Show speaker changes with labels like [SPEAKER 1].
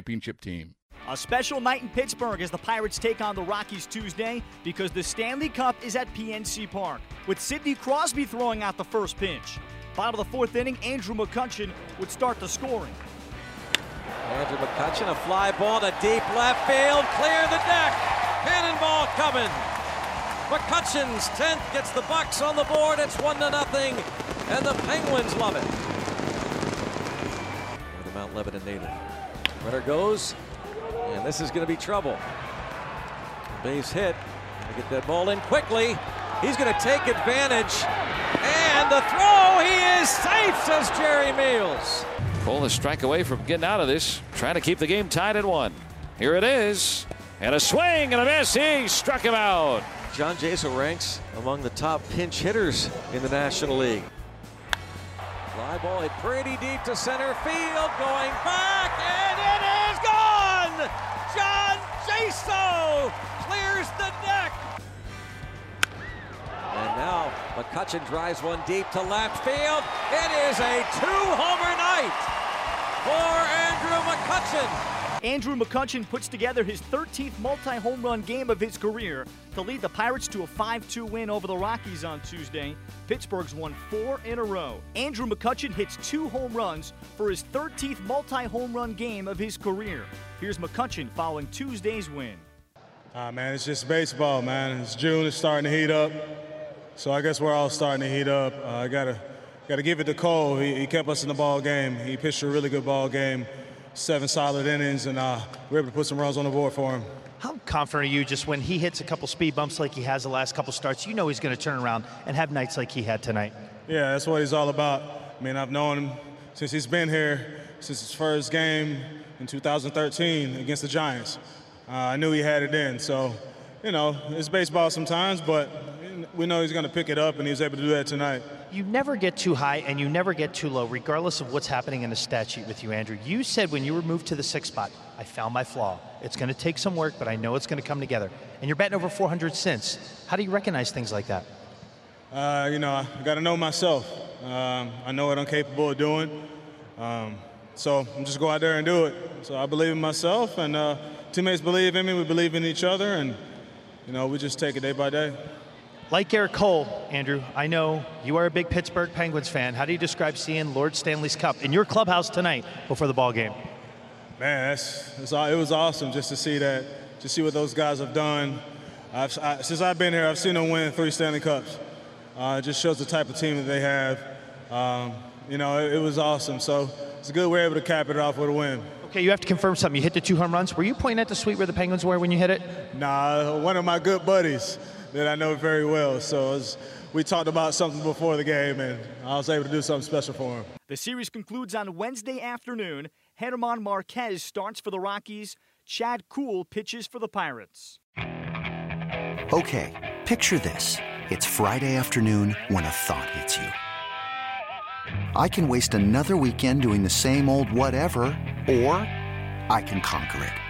[SPEAKER 1] championship team.
[SPEAKER 2] A special night in Pittsburgh as the Pirates take on the Rockies Tuesday because the Stanley Cup is at PNC Park, with Sidney Crosby throwing out the first pitch. Bottom of the fourth inning, Andrew McCutchen would start the scoring.
[SPEAKER 3] Andrew McCutchen, a fly ball to deep left field, clear the deck, cannonball coming. McCutchen's 10th gets the Bucs on the board. It's one to nothing, and the Penguins love it. The Mount Lebanon native. Runner goes, and this is going to be trouble. Base hit. To get that ball in quickly. He's going to take advantage. And the throw, he is safe, says Jerry Meals.
[SPEAKER 4] Pull the strike away from getting out of this, trying to keep the game tied at one. Here it is. And a swing and a miss. He struck him out.
[SPEAKER 3] John Jaso ranks among the top pinch hitters in the National League. Ball hit pretty deep to center field, going back, and it is gone! John Jaso clears the deck. And now McCutchen drives one deep to left field. It is a two-homer night for Andrew McCutchen.
[SPEAKER 2] Andrew McCutchen puts together his 13th multi home run game of his career to lead the Pirates to a 5 2 win over the Rockies on Tuesday. Pittsburgh's won four in a row. Andrew McCutchen hits two home runs for his 13th multi home run game of his career. Here's McCutchen following Tuesday's win.
[SPEAKER 5] Ah, man, it's just baseball, man. It's June, it's starting to heat up. So I guess we're all starting to heat up. Uh, I gotta, gotta give it to Cole. He, he kept us in the ball game. He pitched a really good ball game seven solid innings, and uh, we are able to put some runs on the board for him.
[SPEAKER 6] How confident are you just when he hits a couple speed bumps like he has the last couple starts? You know he's going to turn around and have nights like he had tonight.
[SPEAKER 5] Yeah, that's what he's all about. I mean, I've known him since he's been here, since his first game in 2013 against the Giants. Uh, I knew he had it in. So, you know, it's baseball sometimes, but we know he's going to pick it up, and he's able to do that tonight
[SPEAKER 6] you never get too high and you never get too low, regardless of what's happening in the stat sheet with you, Andrew. You said when you were moved to the sixth spot, I found my flaw. It's going to take some work, but I know it's going to come together. And you're batting over 400 since. How do you recognize things like that?
[SPEAKER 5] Uh, you know, I got to know myself. Um, I know what I'm capable of doing. Um, so I'm just go out there and do it. So I believe in myself, and uh, teammates believe in me. We believe in each other, and you know, we just take it day by day.
[SPEAKER 6] Like Gerrit Cole, Andrew, I know you are a big Pittsburgh Penguins fan. How do you describe seeing Lord Stanley's Cup in your clubhouse tonight before the ball game?
[SPEAKER 5] Man, that's, that's it was awesome just to see that, to see what those guys have done. I've, I, since I've been here, I've seen them win three Stanley Cups. Uh, it just shows the type of team that they have. Um, you know, it, it was awesome. So it's a good we're able to cap it off with a win.
[SPEAKER 6] Okay, you have to confirm something. You hit the two home runs. Were you pointing at the suite where the Penguins were when you hit it?
[SPEAKER 5] Nah, one of my good buddies that I know very well. So was, we talked about something before the game, and I was able to do something special for him.
[SPEAKER 2] The series concludes on Wednesday afternoon. German Marquez starts for the Rockies. Chad Kuhl pitches for the Pirates.
[SPEAKER 7] Okay, picture this. It's Friday afternoon when a thought hits you. I can waste another weekend doing the same old whatever, or I can conquer it.